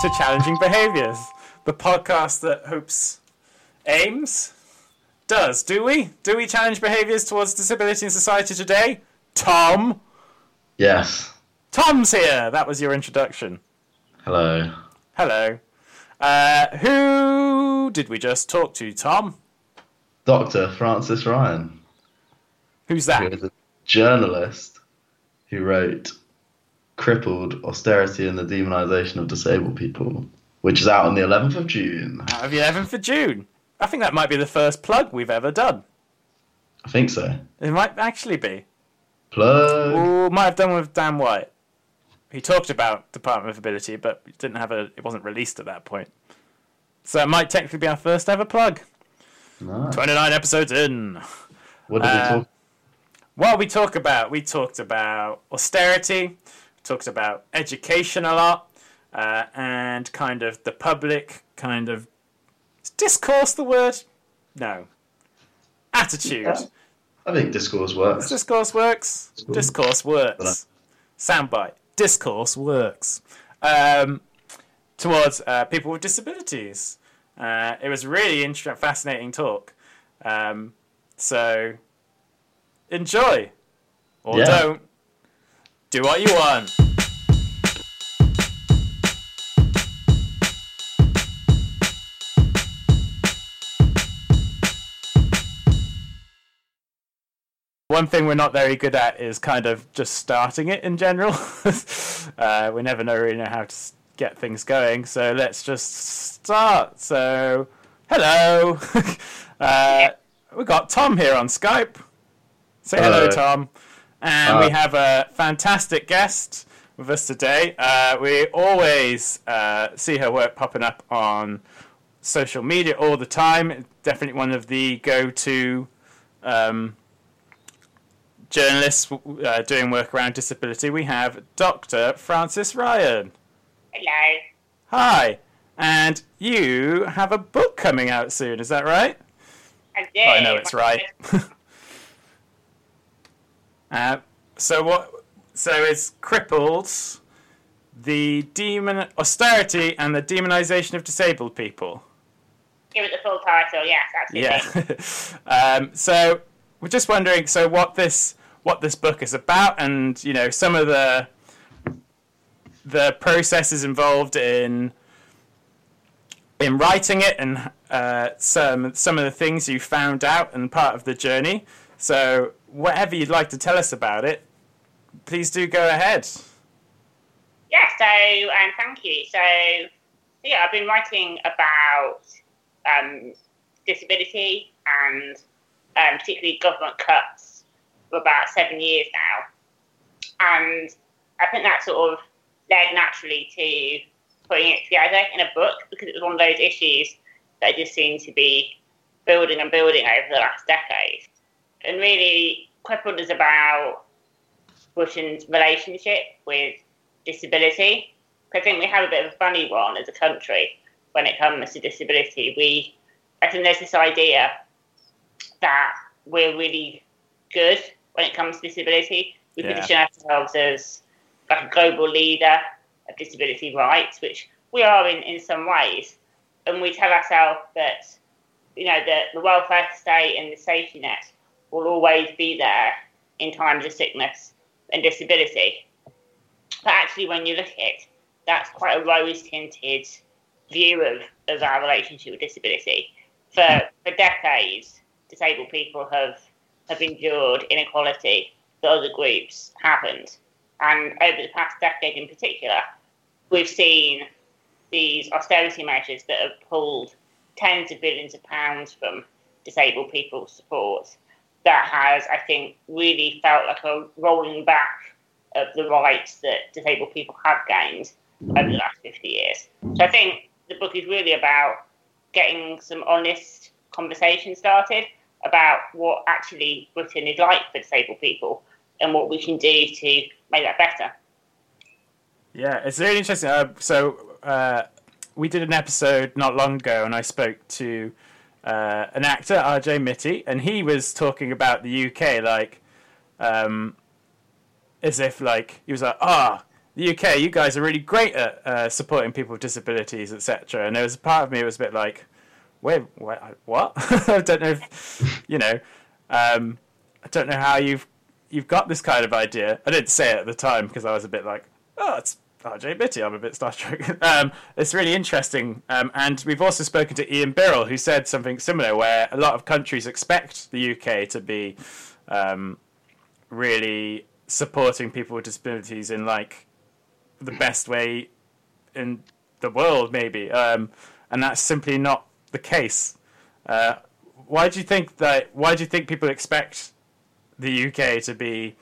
to Challenging Behaviors, the podcast that hopes, aims, does. Do we? Do we challenge behaviors towards disability in society today? Tom? Yes. Tom's here! That was your introduction. Hello. Hello. Uh, who did we just talk to, Tom? Dr. Frances Ryan, Who's who that? is a journalist who wrote Crippled Austerity and the Demonization of Disabled People, which is out on the 11th of June. Out of 11th for June. I think that might be the first plug we've ever done. I think so. It might actually be. Plug. Or might have done with Dan White. He talked about Department of Ability, but it didn't have a. It wasn't released at that point. So it might technically be our first ever plug. Nice. Twenty nine episodes in. What did Uh, we talk What we talk about? We talked about austerity. We talked about education a lot, uh, and kind of the public kind of discourse. The word? No. Attitude. Yeah. I think discourse works. Discourse works. Discourse. Discourse works. Soundbite. Discourse works. Um, towards uh, people with disabilities. Uh, it was really interesting, fascinating talk. Um, so enjoy or Yeah. don't. Do what you want. One thing we're not very good at is kind of just starting it in general. uh, we never know really know how to get things going, so let's just start. So, hello, uh, we got Tom here on Skype. Say hello, Hello. Tom. And Uh, we have a fantastic guest with us today. Uh, we always uh, see her work popping up on social media all the time. Definitely one of the go-to um, journalists uh, doing work around disability. We have Dr. Frances Ryan. Hello. Hi. And you have a book coming out soon, is that right? I do. Oh, I know it's right. Uh, so what? So it's crippled the demon austerity and the demonization of disabled people. Give it the full title. Yes, absolutely. Yeah. um, so we're just wondering, so what this what this book is about, and you know some of the the processes involved in in writing it, and uh, some some of the things you found out and part of the journey. So whatever you'd like to tell us about it, please do go ahead. Yeah. So, um, thank you. So, yeah, I've been writing about um, disability and um, particularly government cuts for about seven years now, and I think that sort of led naturally to putting it together in a book because it was one of those issues that just seemed to be building and building over the last decade. And really, Crippled is about Britain's relationship with disability. I think we have a bit of a funny one as a country when it comes to disability. We, I think there's this idea that we're really good when it comes to disability. We Yeah. position ourselves as like a global leader of disability rights, which we are in, in some ways. And we tell ourselves that, you know, the, the welfare state and the safety net will always be there in times of sickness and disability. But actually, when you look at it, that's quite a rose tinted view of, of our relationship with disability. For, for decades, disabled people have, have endured inequality that other groups haven't. And over the past decade in particular, we've seen these austerity measures that have pulled tens of billions of pounds from disabled people's support. That has, I think, really felt like a rolling back of the rights that disabled people have gained over the last 50 years. So I think the book is really about getting some honest conversation started about what actually Britain is like for disabled people and what we can do to make that better. Yeah, it's really interesting. Uh, so uh, we did an episode not long ago, and I spoke to uh, an actor, RJ Mitte, and he was talking about the UK, like, um, as if like he was like, ah, the UK, you guys are really great at uh, supporting people with disabilities, etc. And there was a part of me that was a bit like, wait, wait what? I don't know if, you know, um, I don't know how you've you've got this kind of idea. I didn't say it at the time because I was a bit like, oh, it's RJ Mitte. I'm a bit starstruck. um, it's really interesting. Um, and we've also spoken to Ian Birrell, who said something similar, where a lot of countries expect the UK to be um, really supporting people with disabilities in like the best way in the world, maybe. Um, and that's simply not the case. Uh, why do you think that? Why do you think people expect the UK to be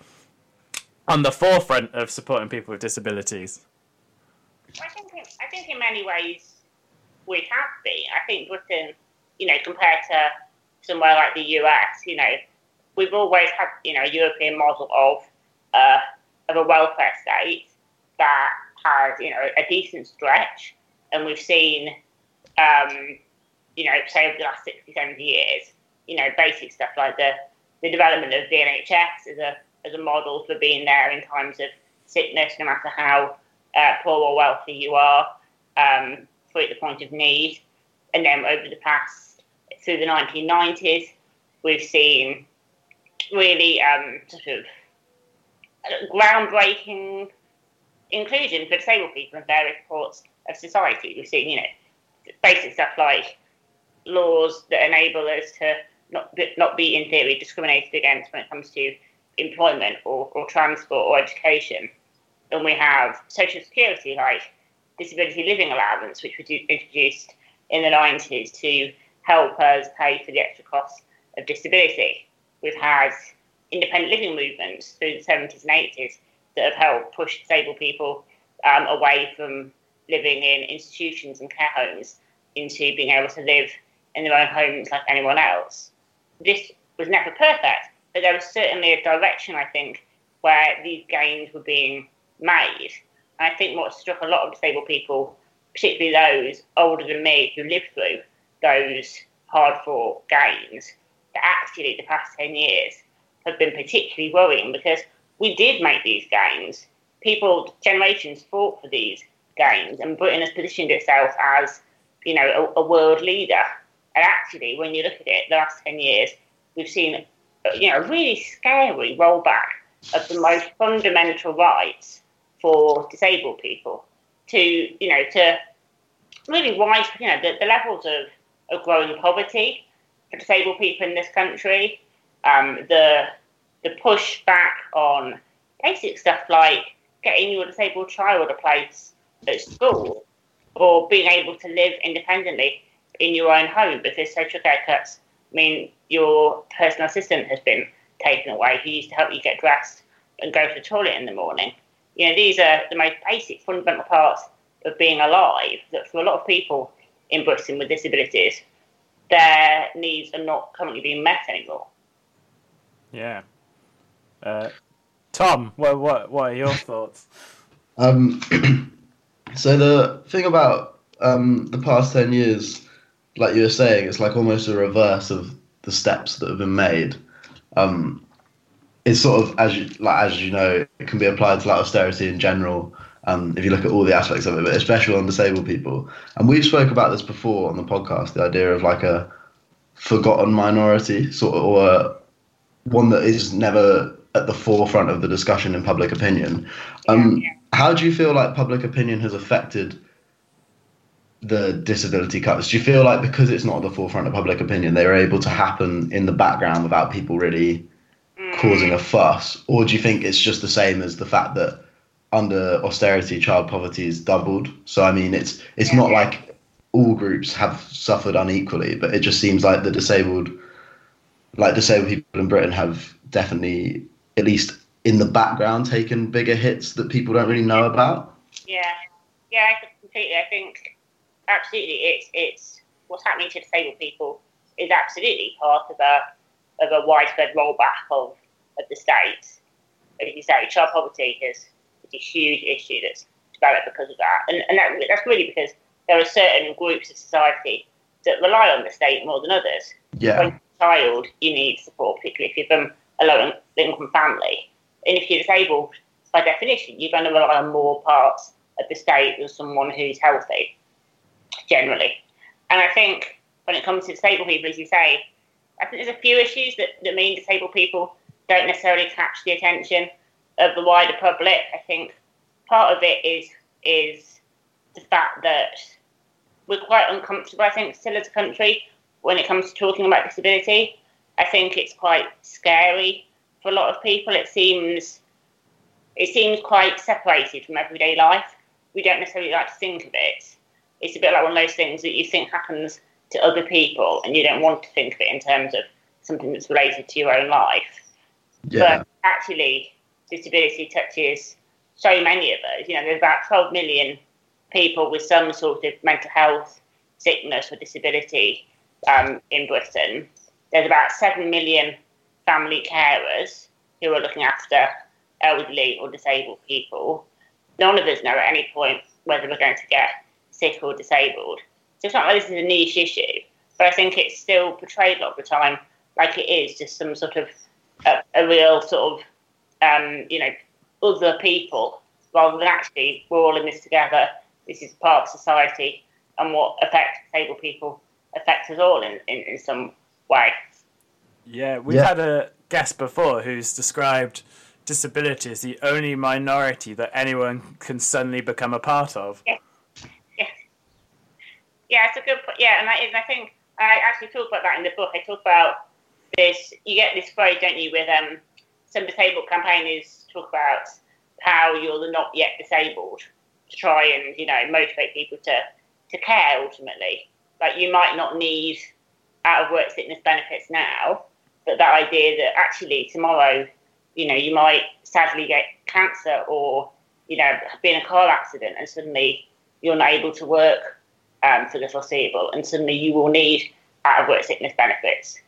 on the forefront of supporting people with disabilities? I think, in, I think in many ways we have been. I think Britain, you know, compared to somewhere like the US, you know, we've always had, you know, a European model of uh, of a welfare state that has, you know, a decent stretch, and we've seen, um, you know, say over the last 60, 70 years, you know, basic stuff like the the development of the NHS as a as a model for being there in times of sickness, no matter how uh, poor or wealthy you are, um, for the point of need. And then over the past, through the 1990s, we've seen really um, sort of groundbreaking inclusion for disabled people in various parts of society. We've seen, you know, basic stuff like laws that enable us to not, not be, in theory, discriminated against when it comes to employment or, or transport or education. And we have social security, like disability living allowance, which was introduced in the 90s to help us pay for the extra costs of disability. We've had independent living movements through the 70s and 80s that have helped push disabled people um, away from living in institutions and care homes into being able to live in their own homes like anyone else. This was never perfect, but there was certainly a direction, I think, where these gains were being made. And I think what struck a lot of disabled people, particularly those older than me who lived through those hard fought gains, that actually the past 10 years have been particularly worrying because we did make these gains. People, generations fought for these gains, and Britain has positioned itself as, you know, a, a world leader. And actually, when you look at it, the last 10 years, we've seen, you know, really scary rollback of the most fundamental rights for disabled people to, you know, to really rise, you know, the, the levels of, of growing poverty for disabled people in this country, um, the the push back on basic stuff like getting your disabled child a place at school or being able to live independently in your own home because social care cuts mean your personal assistant has been taken away who used to help you get dressed and go to the toilet in the morning. You know, these are the most basic fundamental parts of being alive that for a lot of people in Britain with disabilities, their needs are not currently being met anymore. Yeah. Uh, Tom, what, what, what are your thoughts? Um, so the thing about um, the past 10 years, like you were saying, it's like almost a reverse of the steps that have been made. Um, it's sort of as you like as you know, it can be applied to like austerity in general. Um, if you look at all the aspects of it, but especially on disabled people. And we've spoke about this before on the podcast, the idea of like a forgotten minority, sort of, or one that is never at the forefront of the discussion in public opinion. Um, yeah, yeah. How do you feel like public opinion has affected the disability cuts? Do you feel like because it's not at the forefront of public opinion, they are able to happen in the background without people really causing a fuss, or do you think it's just the same as the fact that under austerity, child poverty is doubled? So I mean, it's it's not like all groups have suffered unequally, but it just seems like the disabled, like disabled people in Britain, have definitely, at least in the background, taken bigger hits that people don't really know about. Yeah, yeah, completely. I think absolutely, it's it's what's happening to disabled people is absolutely part of a of a widespread rollback of, of the state. As you say, child poverty is, is a huge issue that's developed because of that. And, and that, that's really because there are certain groups of society that rely on the state more than others. Yeah. When you're a child, you need support, particularly if you're from a low income family. And if you're disabled by definition, you're going to rely on more parts of the state than someone who's healthy, generally. And I think when it comes to disabled people, as you say, I think there's a few issues that, that mean disabled people don't necessarily catch the attention of the wider public. I think part of it is is the fact that we're quite uncomfortable, I think, still as a country when it comes to talking about disability. I think it's quite scary for a lot of people. It seems it seems quite separated from everyday life. We don't necessarily like to think of it. It's a bit like one of those things that you think happens to other people and you don't want to think of it in terms of something that's related to your own life. Yeah. But actually, disability touches so many of us. You know, there's about 12 million people with some sort of mental health sickness or disability um, in Britain. There's about 7 million family carers who are looking after elderly or disabled people. None of us know at any point whether we're going to get sick or disabled. So it's not like this is a niche issue, but I think it's still portrayed a lot of the time like it is just some sort of a, a real sort of, um, you know, other people rather than actually we're all in this together. This is part of society, and what affects disabled people affects us all in, in, in some way. Yeah, we've Yeah. had a guest before who's described disability as the only minority that anyone can suddenly become a part of. Yeah, it's a good point. Yeah, and I, and I think I actually talk about that in the book. I talk about this. You get this phrase, don't you, with um, some disabled campaigners talk about how you're the not yet disabled to try and you know motivate people to to care ultimately. Like you might not need out of work sickness benefits now, but that idea that actually tomorrow, you know, you might sadly get cancer or you know be in a car accident and suddenly you're not able to work um, for the foreseeable, and suddenly you will need out of work sickness benefits.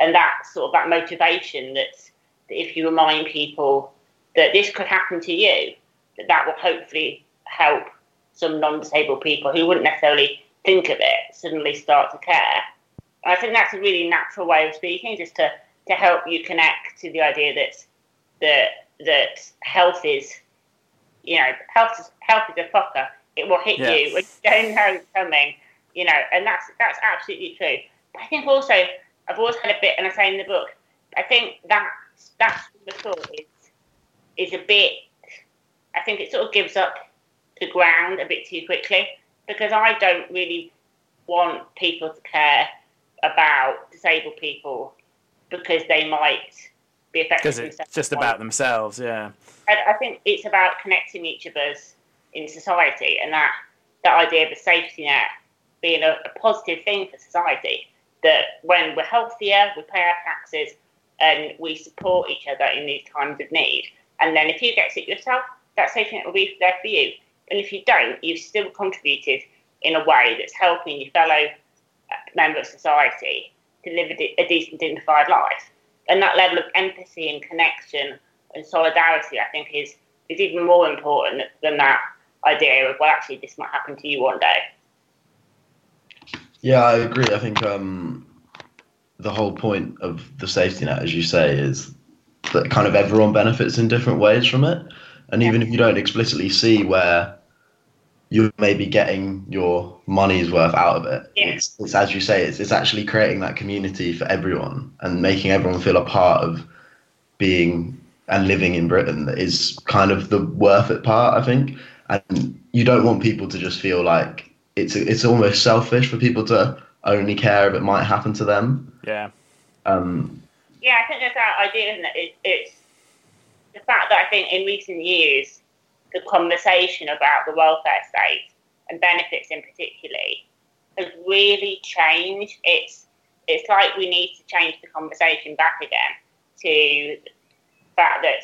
And that sort of that motivation that, that if you remind people that this could happen to you, that that will hopefully help some non-disabled people who wouldn't necessarily think of it suddenly start to care. And I think that's a really natural way of speaking, just to, to help you connect to the idea that that that health is, you know, health is, health is a fucker. It will hit Yeah. you when you don't know it's coming, you know, and that's that's absolutely true. But I think also I've always had a bit, and I say in the book, I think that that school of thought is is a bit. I think it sort of gives up the ground a bit too quickly because I don't really want people to care about disabled people because they might be affected. Because it's just about themselves, yeah. I think it's about connecting each of us in society, and that that idea of a safety net being a, a positive thing for society. That when we're healthier, we pay our taxes, and we support each other in these times of need. And then if you get sick yourself, that safety net will be there for you. And if you don't, you've still contributed in a way that's helping your fellow uh, member of society to live a, a decent, dignified life. And that level of empathy and connection and solidarity, I think, is is even more important than that idea of well, actually, this might happen to you one day. Yeah, I agree. I think um, the whole point of the safety net, as you say, is that kind of everyone benefits in different ways from it. And even if you don't explicitly see where you're maybe getting your money's worth out of it, Yeah. it's, it's as you say, it's, it's actually creating that community for everyone and making everyone feel a part of being and living in Britain is kind of the worth it part, I think. And you don't want people to just feel like it's it's almost selfish for people to only care if it might happen to them. Yeah. Um, Yeah, I think there's that idea, isn't it? It- It's the fact that I think in recent years, the conversation about the welfare state and benefits in particularly has really changed. It's it's like we need to change the conversation back again to the fact that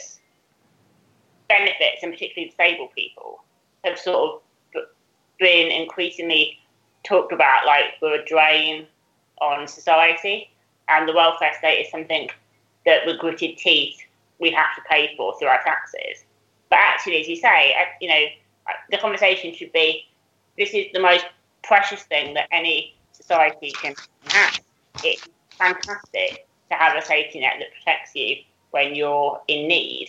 benefits, and particularly disabled people, have sort of been increasingly talked about like we're a drain on society, and the welfare state is something that with gritted teeth we have to pay for through our taxes. But actually, as you say, you know, the conversation should be: this is the most precious thing that any society can have. It's fantastic to have a safety net that protects you when you're in need.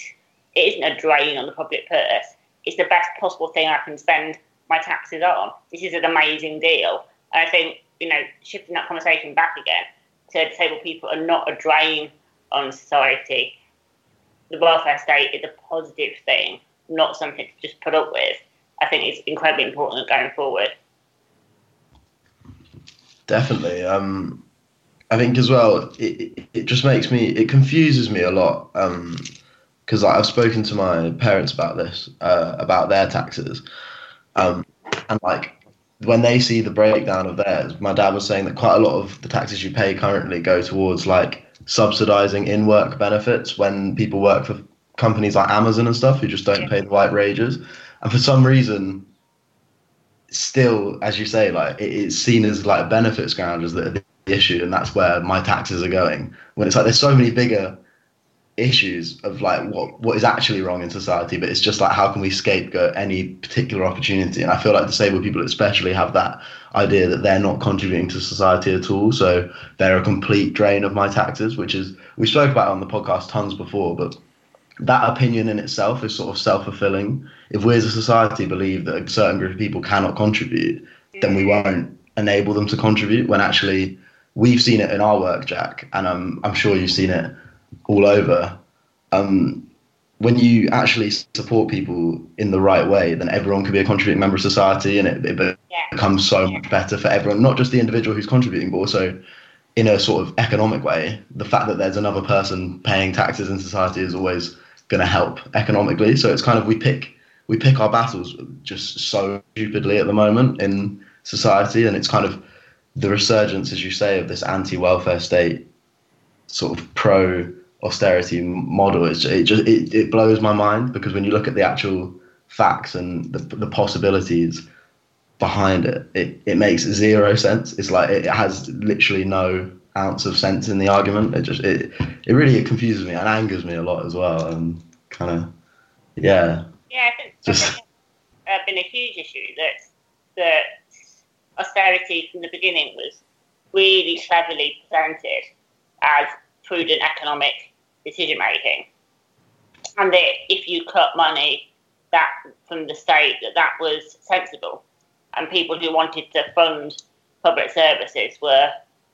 it isn't a drain on the public purse. It's the best possible thing I can spend my taxes on. This is an amazing deal. And I think, you know, shifting that conversation back again to disabled people are not a drain on society. The welfare state is a positive thing, not something to just put up with. I think it's incredibly important going forward. Definitely. Um, I think as well, it, it just makes me, it confuses me a lot. Because like, I've spoken to my parents about this, uh, about their taxes. Um, and like, when they see the breakdown of theirs, my dad was saying that quite a lot of the taxes you pay currently go towards like subsidizing in work benefits when people work for companies like Amazon and stuff who just don't pay the right wages. And for some reason, still, as you say, like it, it's seen as like benefits grounders that are the issue, and that's where my taxes are going. When it's like there's so many bigger issues of like what what is actually wrong in society, but it's just like how can we scapegoat any particular opportunity? And I feel like disabled people especially have that idea that they're not contributing to society at all, so they're a complete drain of my taxes, which is we spoke about on the podcast tons before, but that opinion in itself is sort of self fulfilling. If we as a society believe that a certain group of people cannot contribute, then we won't enable them to contribute. When actually, we've seen it in our work, Jack, and I'm I'm sure you've seen it all over. Um, when you actually support people in the right way, then everyone can be a contributing member of society, and it, it becomes so much better for everyone, not just the individual who's contributing, but also in a sort of economic way. The fact that there's another person paying taxes in society is always going to help economically. So it's kind of we pick we pick our battles just so stupidly at the moment in society, and it's kind of the resurgence, as you say, of this anti-welfare state sort of pro austerity model. It's, it just it, it blows my mind because when you look at the actual facts and the, the possibilities behind it, it, it makes zero sense. It's like it has literally no ounce of sense in the argument. It just it it really it confuses me and angers me a lot as well. And kind of yeah. Yeah, I think just uh, been a huge issue that that austerity from the beginning was really cleverly presented as prudent economic decision making, and that if you cut money that from the state, that that was sensible, and people who wanted to fund public services were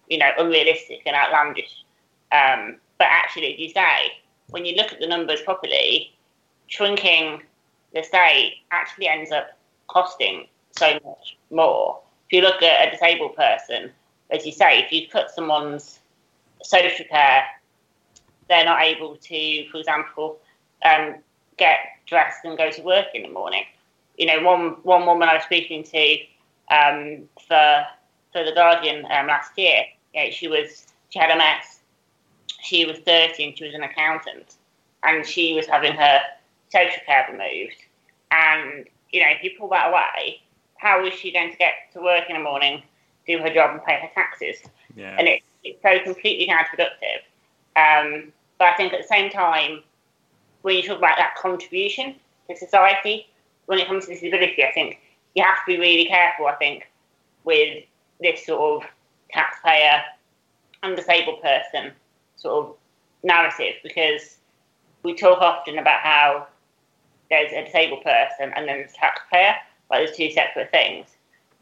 you know, unrealistic and outlandish. Um, but actually, as you say, when you look at the numbers properly, shrinking the state actually ends up costing so much more. If you look at a disabled person, as you say, if you cut someone's social care, they're not able to, for example, um, get dressed and go to work in the morning. You know, one one woman I was speaking to um, for for the Guardian um, last year, you know, she was she had a mess. She was 30 and she was an accountant, and she was having her social care removed. And you know, if you pull that away, how is she going to get to work in the morning, do her job, and pay her taxes? Yeah. And it, it's so completely counterproductive. Um, but I think at the same time, when you talk about that contribution to society, when it comes to disability, I think you have to be really careful. I think with this sort of taxpayer and disabled person sort of narrative because we talk often about how there's a disabled person and then there's a taxpayer, but there's two separate things.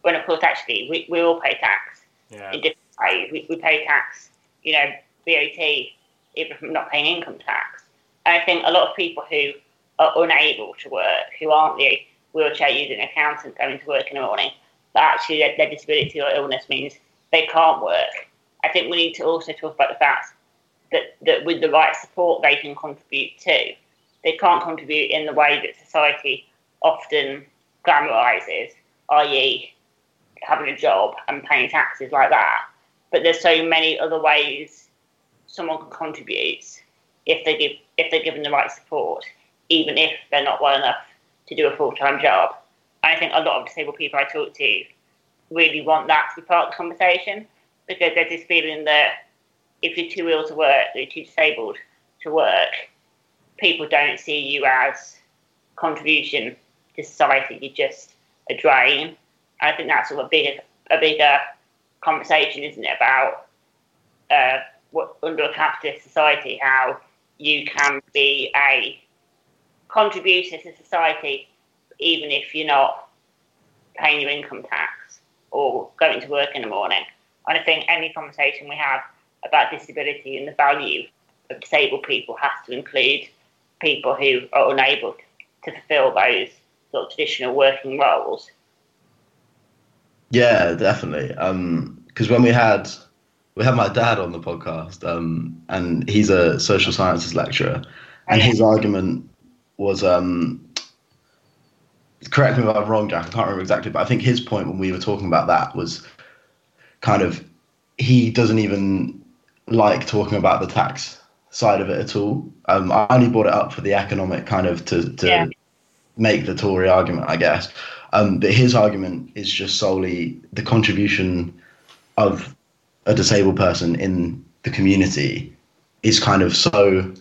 When of course actually we, we all pay tax yeah. in different ways. We, we pay tax, you know, VAT, even from not paying income tax. And I think a lot of people who are unable to work, who aren't the wheelchair using accountant going to work in the morning, but actually their, their disability or illness means they can't work. I think we need to also talk about the fact that, that with the right support they can contribute too. They can't contribute in the way that society often glamorises, i.e., having a job and paying taxes like that. But there's so many other ways someone can contribute if they give if they're given the right support, even if they're not well enough to do a full time job. I think a lot of disabled people I talk to really want that to be part of the conversation because there's this feeling that if you're too ill to work, you're too disabled to work, people don't see you as contribution to society. You're just a drain. I think that's sort of a bigger, a bigger conversation, isn't it, about uh, under a capitalist society how you can be a contributor to society, even if you're not paying your income tax or going to work in the morning. And I think any conversation we have about disability and the value of disabled people has to include people who are unable to fulfil those sort of traditional working roles. Yeah, definitely. Um, because when we had we had my dad on the podcast, um, and he's a social sciences lecturer, and his argument was um, correct me if I'm wrong, Jack. I can't remember exactly, but I think his point when we were talking about that was kind of he doesn't even like talking about the tax side of it at all. Um, I only brought it up for the economic kind of to to yeah. make the Tory argument, I guess. Um, but his argument is just solely the contribution of a disabled person in the community is kind of so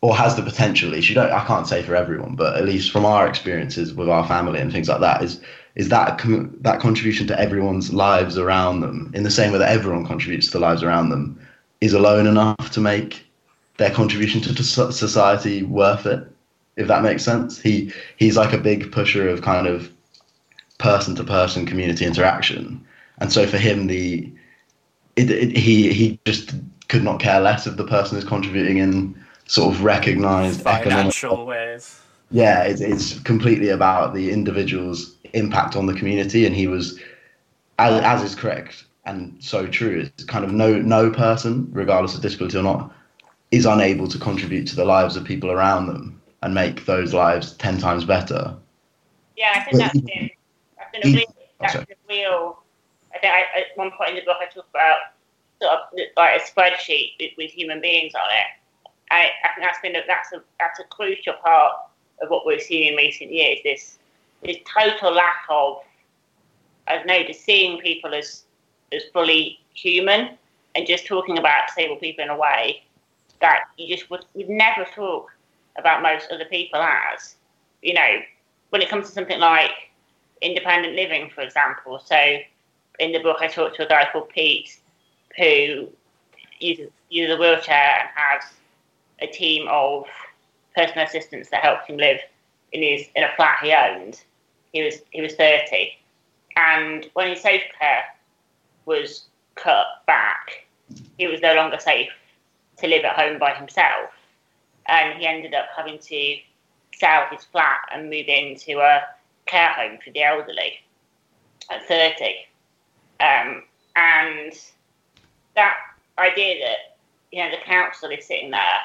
or has the potential at least you don't i can't say for everyone but at least from our experiences with our family and things like that is is that that contribution to everyone's lives around them in the same way that everyone contributes to the lives around them is alone enough to make their contribution to society worth it if that makes sense? He he's like a big pusher of kind of person to person community interaction. And so for him the it, it, he he just could not care less if the person is contributing in sort of recognized financial economic, ways. Yeah, it, it's completely about the individual's impact on the community, and he was, as, as is correct and so true, it's kind of no no person, regardless of disability or not, is unable to contribute to the lives of people around them and make those lives ten times better. Yeah, I think that's been that's been a real, that's a real. I think I, at one point in the book I talk about sort of like a spreadsheet with, with human beings on it I, I think that's been a, that's a that's a crucial part of what we've seen in recent years. This this total lack of I don't know, just seeing people as as fully human and just talking about disabled people in a way that you just would you'd never talk about most other people as. You know, when it comes to something like independent living, for example. So in the book, I talked to a guy called Pete who uses, uses a wheelchair and has a team of personal assistants that helped him live in his in a flat he owned. He was he was thirty, and when his social care was cut back, he was no longer safe to live at home by himself, and he ended up having to sell his flat and move into a care home for the elderly at thirty, um, and that idea that you know the council is sitting there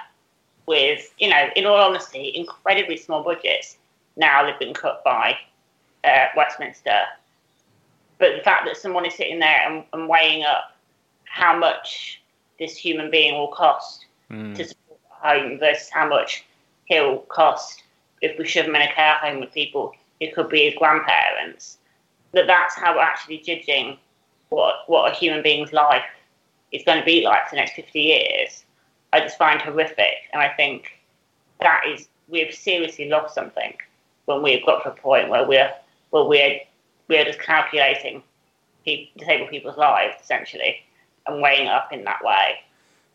with, you know, in all honesty, incredibly small budgets now they've been cut by uh, Westminster. But the fact that someone is sitting there and, and, weighing up how much this human being will cost mm. to support a home versus how much he'll cost if we shove him in a care home with people who could be his grandparents, that that's how we're actually judging what, what a human being's life is going to be like for the next 50 years I just find horrific. And I think that is we've seriously lost something when we've got to a point where we're where we're we're just calculating people, disabled people's lives essentially and weighing up in that way.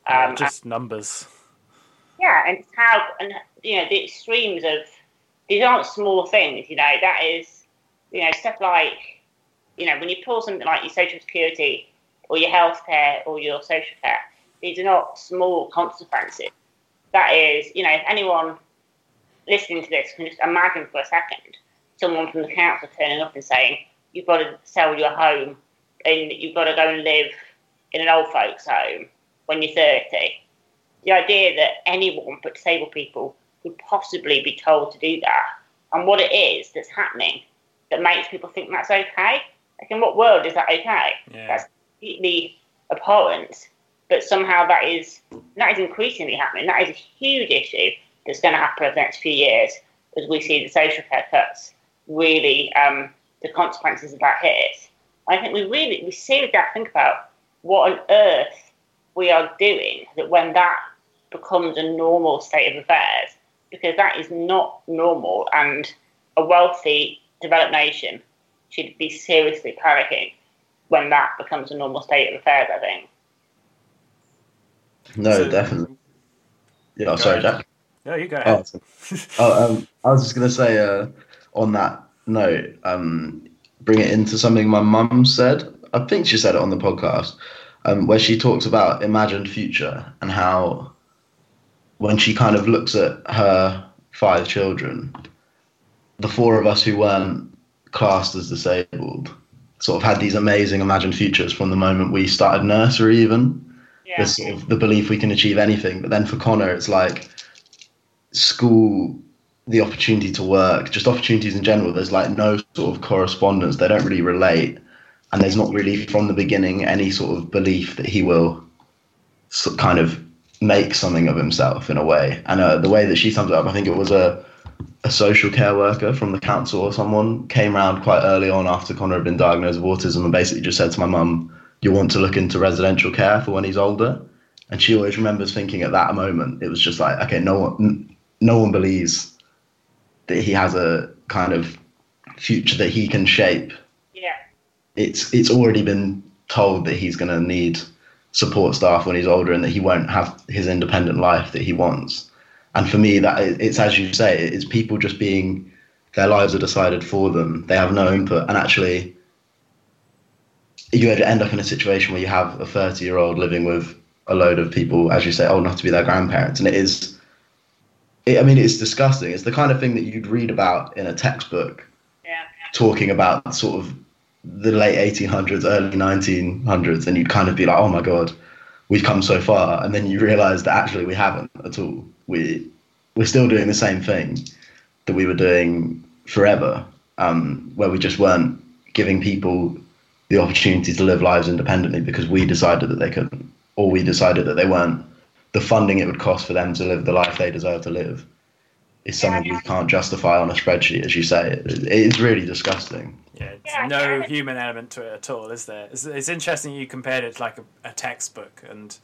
Um, just and, numbers. Yeah, and how and you know the extremes of these aren't small things. You know that is you know stuff like you know when you pull something like your social security or your healthcare or your social care these are not small consequences. That is, you know, if anyone listening to this can just imagine for a second someone from the council turning up and saying, you've got to sell your home and you've got to go and live in an old folks' home when you're 30. The idea that anyone but disabled people could possibly be told to do that and what it is that's happening that makes people think that's okay. Like, in what world is that okay? Yeah. That's completely abhorrent but somehow that is that is increasingly happening. That is a huge issue that's going to happen over the next few years as we see the social care cuts really um, the consequences of that hit. I think we really we seriously have to think about what on earth we are doing that when that becomes a normal state of affairs, because that is not normal and a wealthy developed nation should be seriously panicking when that becomes a normal state of affairs, I think. No, so, definitely. Yeah, sorry, Jack. No, you go ahead. Oh, oh um, I was just gonna say uh, on that note, um, bring it into something my mum said. I think she said it on the podcast, um, where she talks about imagined future and how when she kind of looks at her five children, the four of us who weren't classed as disabled sort of had these amazing imagined futures from the moment we started nursery even. Yeah. There's sort of the belief we can achieve anything. But then for Connor, it's like school, the opportunity to work, just opportunities in general. There's like no sort of correspondence. They don't really relate. And there's not really from the beginning any sort of belief that he will so- kind of make something of himself in a way. And uh, the way that she sums it up, I think it was a a social care worker from the council or someone came around quite early on after Connor had been diagnosed with autism and basically just said to my mum, "You want to look into residential care for when he's older." And she always remembers thinking at that moment, it was just like, okay, no one, no one believes that he has a kind of future that he can shape. Yeah. It's it's already been told that he's going to need support staff when he's older and that he won't have his independent life that he wants and for me that it's as you say it's people just being their lives are decided for them. They have no input. And actually you end up in a situation where you have a 30 year old living with a load of people as you say old enough to be their grandparents. And it is it, i mean it's disgusting. It's the kind of thing that you'd read about in a textbook Yeah. talking about sort of the late 1800s early 1900s and you'd kind of be like oh my god we've come so far. And then you realize that actually we haven't at all we we're still doing the same thing that we were doing forever um, where we just weren't giving people the opportunity to live lives independently because we decided that they couldn't or we decided that they weren't. The funding it would cost for them to live the life they deserve to live is something we can't justify on a spreadsheet as you say. It, it is really disgusting. Yeah, Yeah, no I- human element to it at all, is there? It's, it's interesting you compared it to like a, a textbook and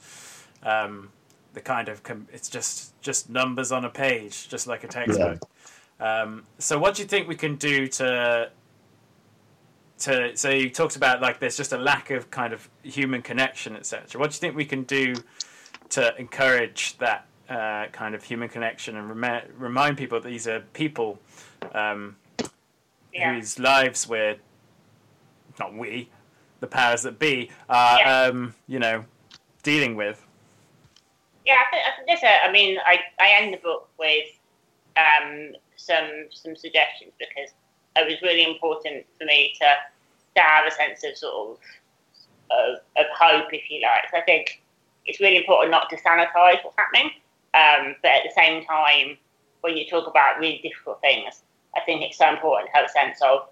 um, the kind of com- it's just just numbers on a page, just like a textbook. Um, so, what do you think we can do to to? So you talked about like there's just a lack of kind of human connection, etc. What do you think we can do to encourage that uh, kind of human connection and remi- remind people that these are people? Um, Yeah. whose lives we're not we, the powers that be, are Yeah. um, you know dealing with. Yeah, I think, I think there's a, I mean, I, I end the book with um, some some suggestions because it was really important for me to, to have a sense of sort of, of, of hope, if you like. So I think it's really important not to sanitize what's happening, um, but at the same time, when you talk about really difficult things, I think it's so important to have a sense of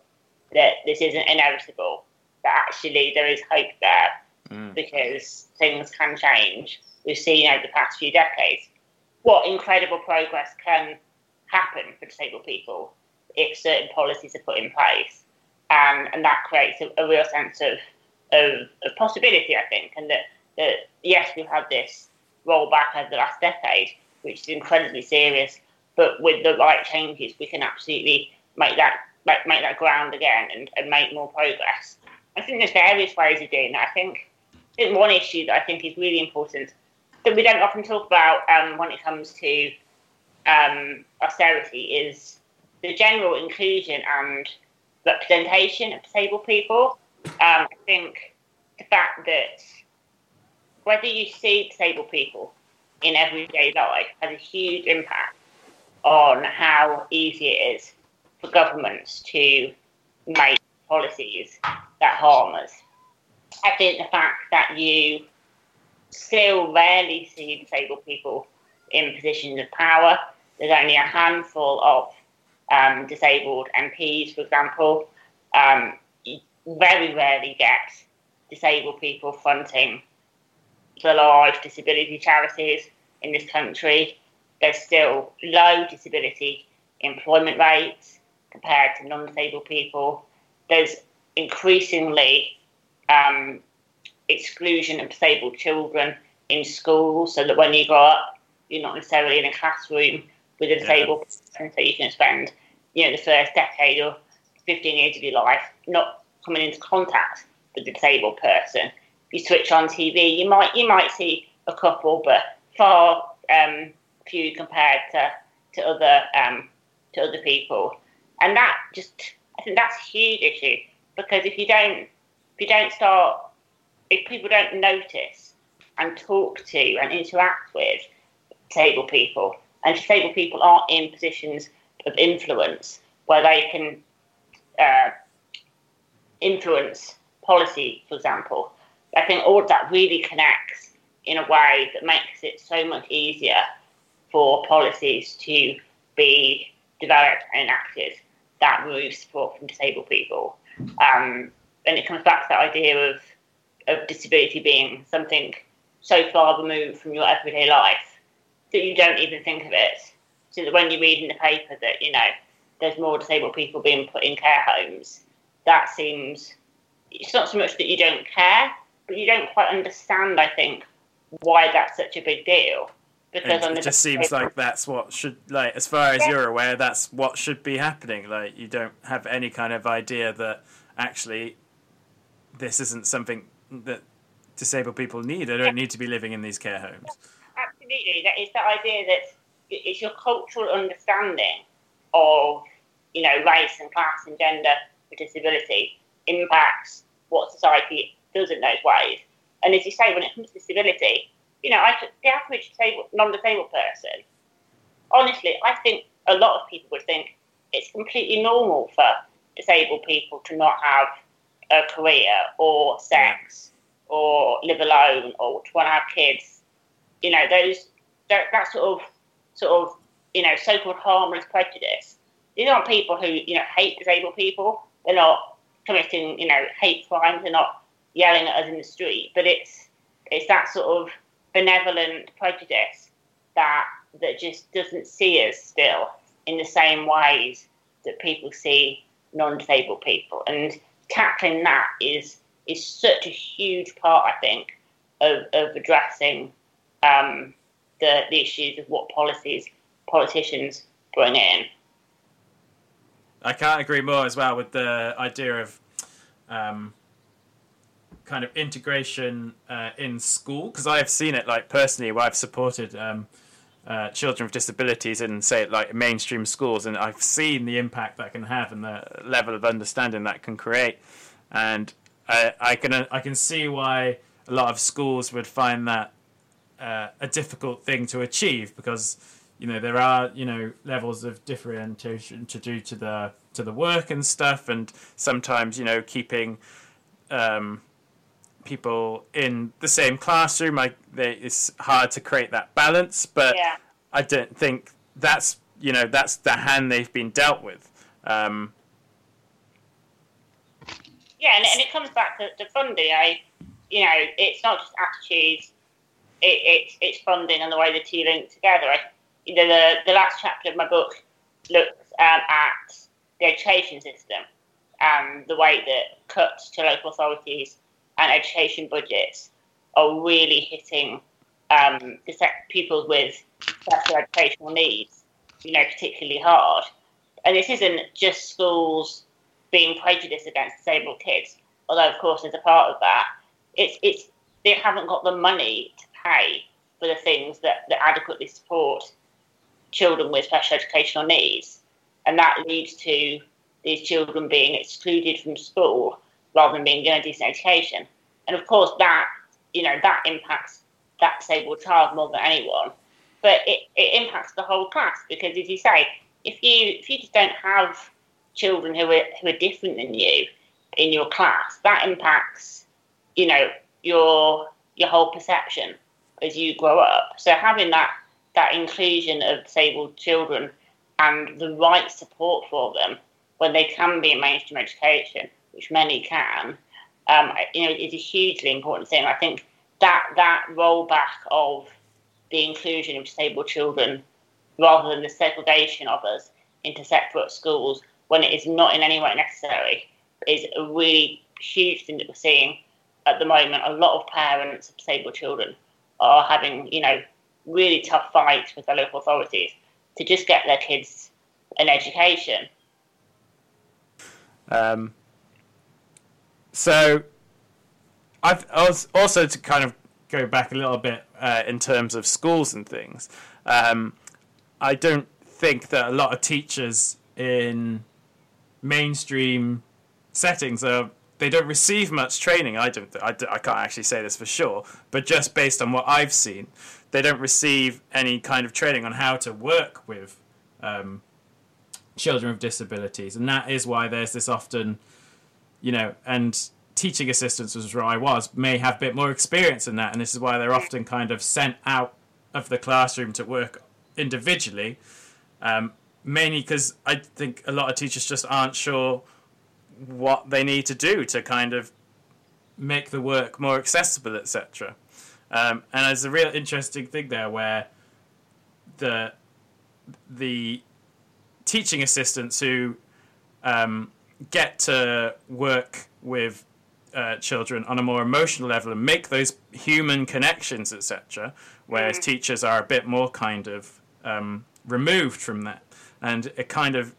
that this isn't inevitable, that actually there is hope there Mm. because things can change. We've seen over the past few decades what incredible progress can happen for disabled people if certain policies are put in place, and and that creates a, a real sense of, of of possibility, I think, and that that yes, we've had this rollback over the last decade, which is incredibly serious, but with the right changes, we can absolutely make that make, make that ground again and, and make more progress. I think there's various ways of doing that. I think I think one issue that I think is really important that we don't often talk about um, when it comes to um, austerity is the general inclusion and representation of disabled people. Um, I think the fact that whether you see disabled people in everyday life has a huge impact on how easy it is for governments to make policies that harm us. I think the fact that you still rarely see disabled people in positions of power. There's only a handful of um, disabled MPs, for example. Um, you very rarely get disabled people fronting the large disability charities in this country. There's still low disability employment rates compared to non-disabled people. There's increasingly um, exclusion of disabled children in schools, so that when you grow up, you're not necessarily in a classroom with a disabled person, so you can spend, you know, the first decade or 15 years of your life not coming into contact with the disabled person. You switch on TV, you might you might see a couple, but far um, few compared to to other um, to other people, and that just I think that's a huge issue because if you don't if you don't start if people don't notice and talk to and interact with disabled people, and disabled people aren't in positions of influence where they can uh, influence policy, for example, I think all of that really connects in a way that makes it so much easier for policies to be developed and enacted that remove support from disabled people. Um, and it comes back to that idea of, of disability being something so far removed from your everyday life that you don't even think of it. So that when you read in the paper that, you know, there's more disabled people being put in care homes, that seems, it's not so much that you don't care, but you don't quite understand, I think, why that's such a big deal. Because it, it just seems like that's what should like as far as yeah. you're aware that's what should be happening like you don't have any kind of idea that actually this isn't something that disabled people need. They don't need to be living in these care homes. Absolutely. That is the idea that it's your cultural understanding of you know race and class and gender with disability impacts what society does in those ways. And as you say when it comes to disability you know, I, the average disabled, non-disabled person, honestly, I think a lot of people would think it's completely normal for disabled people to not have a career or sex or live alone or to want to have kids. You know, those that, that sort of sort of you know so-called harmless prejudice. These aren't people who you know hate disabled people. They're not committing you know hate crimes. They're not yelling at us in the street. But it's it's that sort of benevolent prejudice that that just doesn't see us still in the same ways that people see non-disabled people, and tackling that is is such a huge part, I think, of, of addressing um, the the issues of what policies politicians bring in. I can't agree more as well with the idea of um, kind of integration uh, in school because I've seen it like personally where I've supported um, uh, children with disabilities in say like mainstream schools and I've seen the impact that can have and the level of understanding that can create. And I, I can I can see why a lot of schools would find that uh, a difficult thing to achieve because you know there are you know levels of differentiation to do to the to the work and stuff and sometimes you know keeping um, people in the same classroom. I, they, it's hard to create that balance, but yeah. I don't think that's you know that's the hand they've been dealt with. Um, yeah, and, and it comes back to, to funding. I, you know, it's not just attitudes; it, it's it's funding and the way the two link together. I, you know, the the last chapter of my book looks um, at the education system and the way that cuts to local authorities and education budgets are really hitting um, people with special educational needs, you know, particularly hard. And this isn't just schools being prejudiced against disabled kids, although of course there's a part of that. It's it's they haven't got the money to pay for the things that, that adequately support children with special educational needs, and that leads to these children being excluded from school rather than being given a decent education. And of course, that you know that impacts that disabled child more than anyone. But it, it impacts the whole class because, as you say, if you if you just don't have children who are who are different than you in your class, that impacts you know your your whole perception as you grow up. So having that that inclusion of disabled children and the right support for them when they can be in mainstream education which many can, um, you know, is a hugely important thing. I think that that rollback of the inclusion of disabled children rather than the segregation of us into separate schools when it is not in any way necessary is a really huge thing that we're seeing at the moment. A lot of parents of disabled children are having, you know, really tough fights with their local authorities to just get their kids an education. Um, so I've also to kind of go back a little bit uh, in terms of schools and things. Um, I don't think that a lot of teachers in mainstream settings are they don't receive much training. I don't. I, I can't actually say this for sure, but just based on what I've seen, they don't receive any kind of training on how to work with um, children with disabilities, and that is why there's this often, you know, and teaching assistants was where I was may have a bit more experience in that, and this is why they're often kind of sent out of the classroom to work individually, um, mainly because I think a lot of teachers just aren't sure what they need to do to kind of make the work more accessible, etc. Um, and there's a real interesting thing there where the the teaching assistants who um, get to work with uh, children on a more emotional level and make those human connections, etc. Whereas mm. teachers are a bit more kind of um, removed from that, and it kind of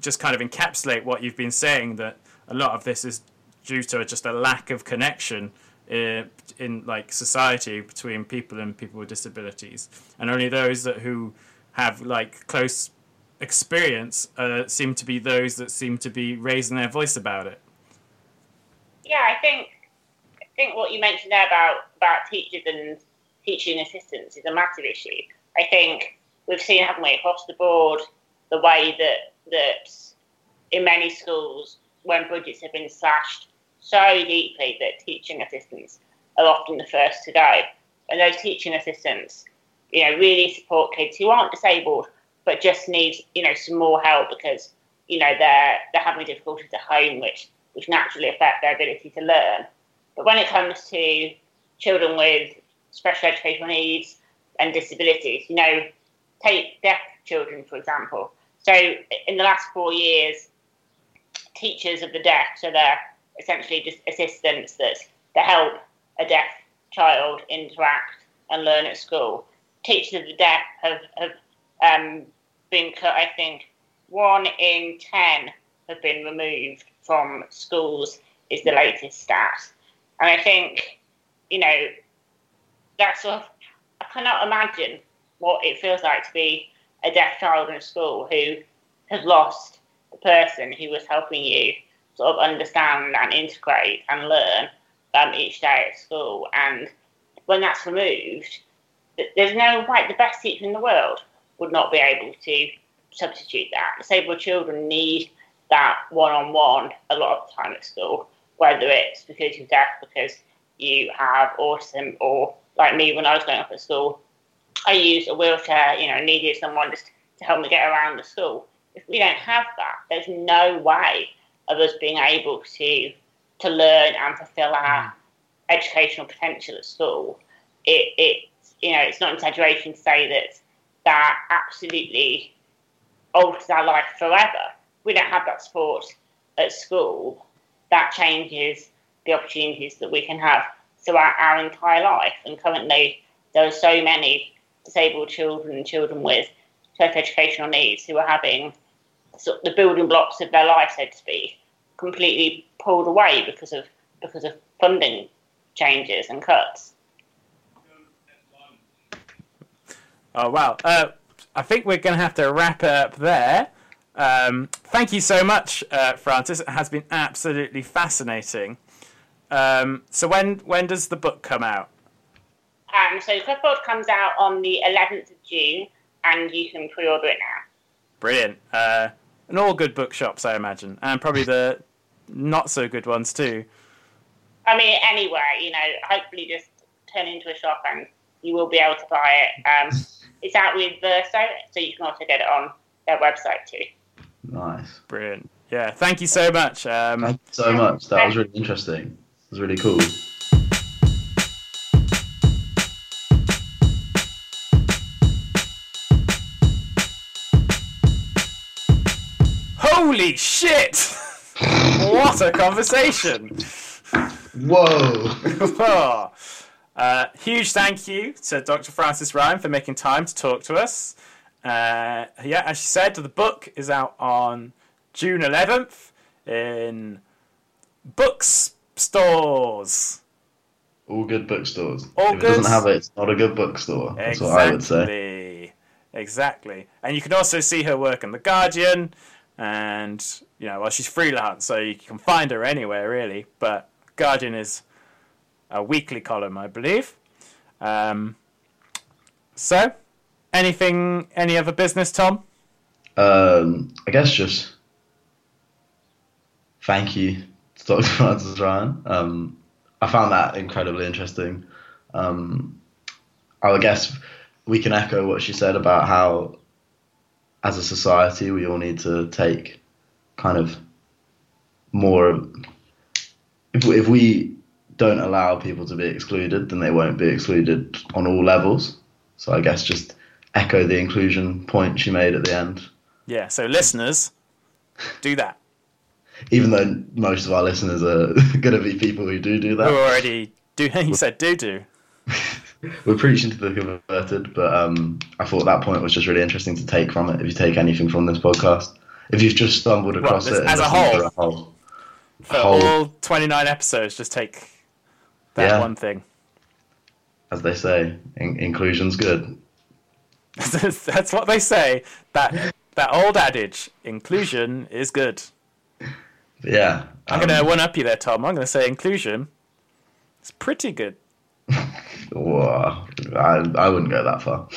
just kind of encapsulate what you've been saying that a lot of this is due to just a lack of connection in, uh, in like society between people and people with disabilities, and only those that who have like close experience uh, seem to be those that seem to be raising their voice about it. Yeah, I think I think what you mentioned there about about teachers and teaching assistants is a massive issue. I think we've seen, haven't we, across the board, the way that that in many schools, when budgets have been slashed so deeply that teaching assistants are often the first to go. And those teaching assistants, you know, really support kids who aren't disabled but just need, you know, some more help because, you know, they're they're having difficulties at home which which naturally affect their ability to learn. But when it comes to children with special educational needs and disabilities, you know, take deaf children, for example. So in the last four years, teachers of the deaf, so they're essentially just assistants that, that help a deaf child interact and learn at school. Teachers of the deaf have, have um, been cut, I think, one in ten have been removed from schools, is the latest stat. And I think, you know, that's sort of, I cannot imagine what it feels like to be a deaf child in a school who has lost the person who was helping you sort of understand and integrate and learn um, each day at school. And when that's removed, there's no way the best teacher in the world would not be able to substitute that. Disabled children need that one-on-one a lot of the time at school, whether it's because you're deaf, because you have autism, or like me when I was going up at school, I used a wheelchair, you know, needed someone just to help me get around the school. If we don't have that, there's no way of us being able to to learn and fulfill our mm. educational potential at school. It, it you know, it's not an exaggeration to say that that absolutely alters our life forever. We don't have that support at school. That changes the opportunities that we can have throughout our entire life. And currently, there are so many disabled children and children with special educational needs who are having sort of the building blocks of their life, so to speak, completely pulled away because of because of funding changes and cuts. Oh wow! Uh, I think we're going to have to wrap it up there. Um, thank you so much, uh, Frances. It has been absolutely fascinating. Um, so when when does the book come out? Um, so Crippled comes out on the 11th of June, and you can pre-order it now. Brilliant. Uh, and all good bookshops, I imagine, and probably the not so good ones too. I mean, anywhere, you know, hopefully just turn into a shop and you will be able to buy it. Um, it's out with Verso, so you can also get it on their website too. Nice. Brilliant. Yeah, thank you so much. Um, thank you so much. That was really interesting. It was really cool. Holy shit! what a conversation! Whoa! uh, huge thank you to Dr. Frances Ryan for making time to talk to us. Uh, yeah, as she said, the book is out on June 11th in books stores. All good bookstores. All if good. it doesn't have it, it's not a good bookstore. That's exactly. what I would say. exactly. And you can also see her work in The Guardian, and you know, well, she's freelance, so you can find her anywhere really. But Guardian is a weekly column, I believe. Um, so, anything, any other business, Tom? Um, I guess just thank you to Dr. Frances Ryan. Um, I found that incredibly interesting. Um, I guess we can echo what she said about how, as a society, we all need to take kind of more. If we, if we don't allow people to be excluded, then they won't be excluded on all levels. So I guess just echo the inclusion point she made at the end. Yeah, so listeners, do that. Even though most of our listeners are going to be people who do do that. Who already do, you said do do. We're preaching to the converted, but um, I thought that point was just really interesting to take from it. If you take anything from this podcast, if you've just stumbled across this- it as a whole? a whole, For whole- all 29 episodes, just take that Yeah. one thing. as they say, in- inclusion's good. That's what they say. That that old adage, inclusion is good. Yeah, I'm um, gonna one up you there, Tom. I'm gonna say inclusion is pretty good. whoa, I, I wouldn't go that far.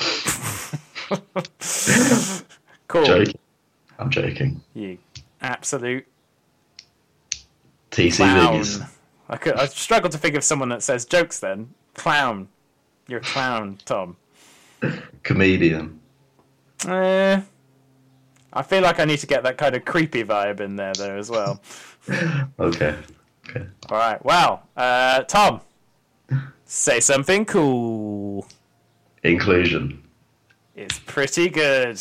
Cool. Joking. I'm joking. You absolute TC clown. Biggies. I could I struggled to think of someone that says jokes then. Clown. You're a clown, Tom. Comedian. Eh, I feel like I need to get that kind of creepy vibe in there though as well. Okay. Okay. All right. Well, Uh, Tom, say something cool. Inclusion. It's pretty good.